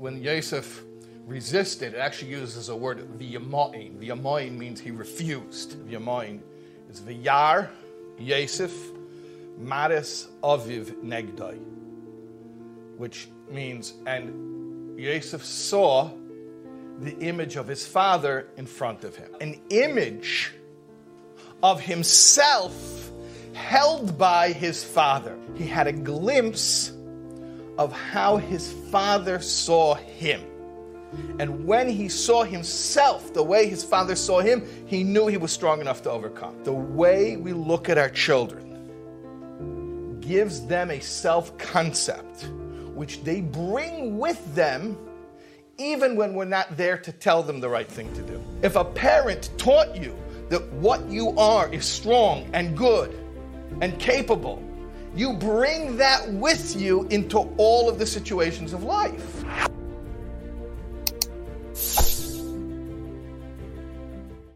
When Yosef resisted, it actually uses a word v'yamoin. V'yamoin means he refused. V'yamoin is v'yar, Yosef, maris aviv negdai, which means, and Yosef saw the image of his father in front of him. An image of himself held by his father. He had a glimpse of how his father saw him. And when he saw himself the way his father saw him, he knew he was strong enough to overcome. The way we look at our children gives them a self concept which they bring with them even when we're not there to tell them the right thing to do. If a parent taught you that what you are is strong and good and capable, you bring that with you into all of the situations of life.